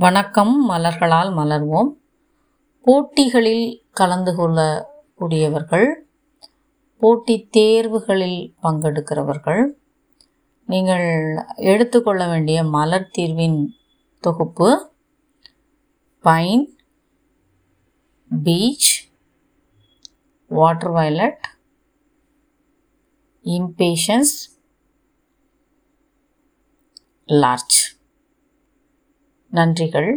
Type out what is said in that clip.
வணக்கம் மலர்களால் மலர்வோம். போட்டிகளில் கலந்து கொள்ளக்கூடியவர்கள் போட்டி தேர்வுகளில் பங்கெடுக்கிறவர்கள் நீங்கள் எடுத்துக்கொள்ள வேண்டிய மலர் தீர்வின் தொகுப்பு pine peach water violet impatience large. நன்றிகள்.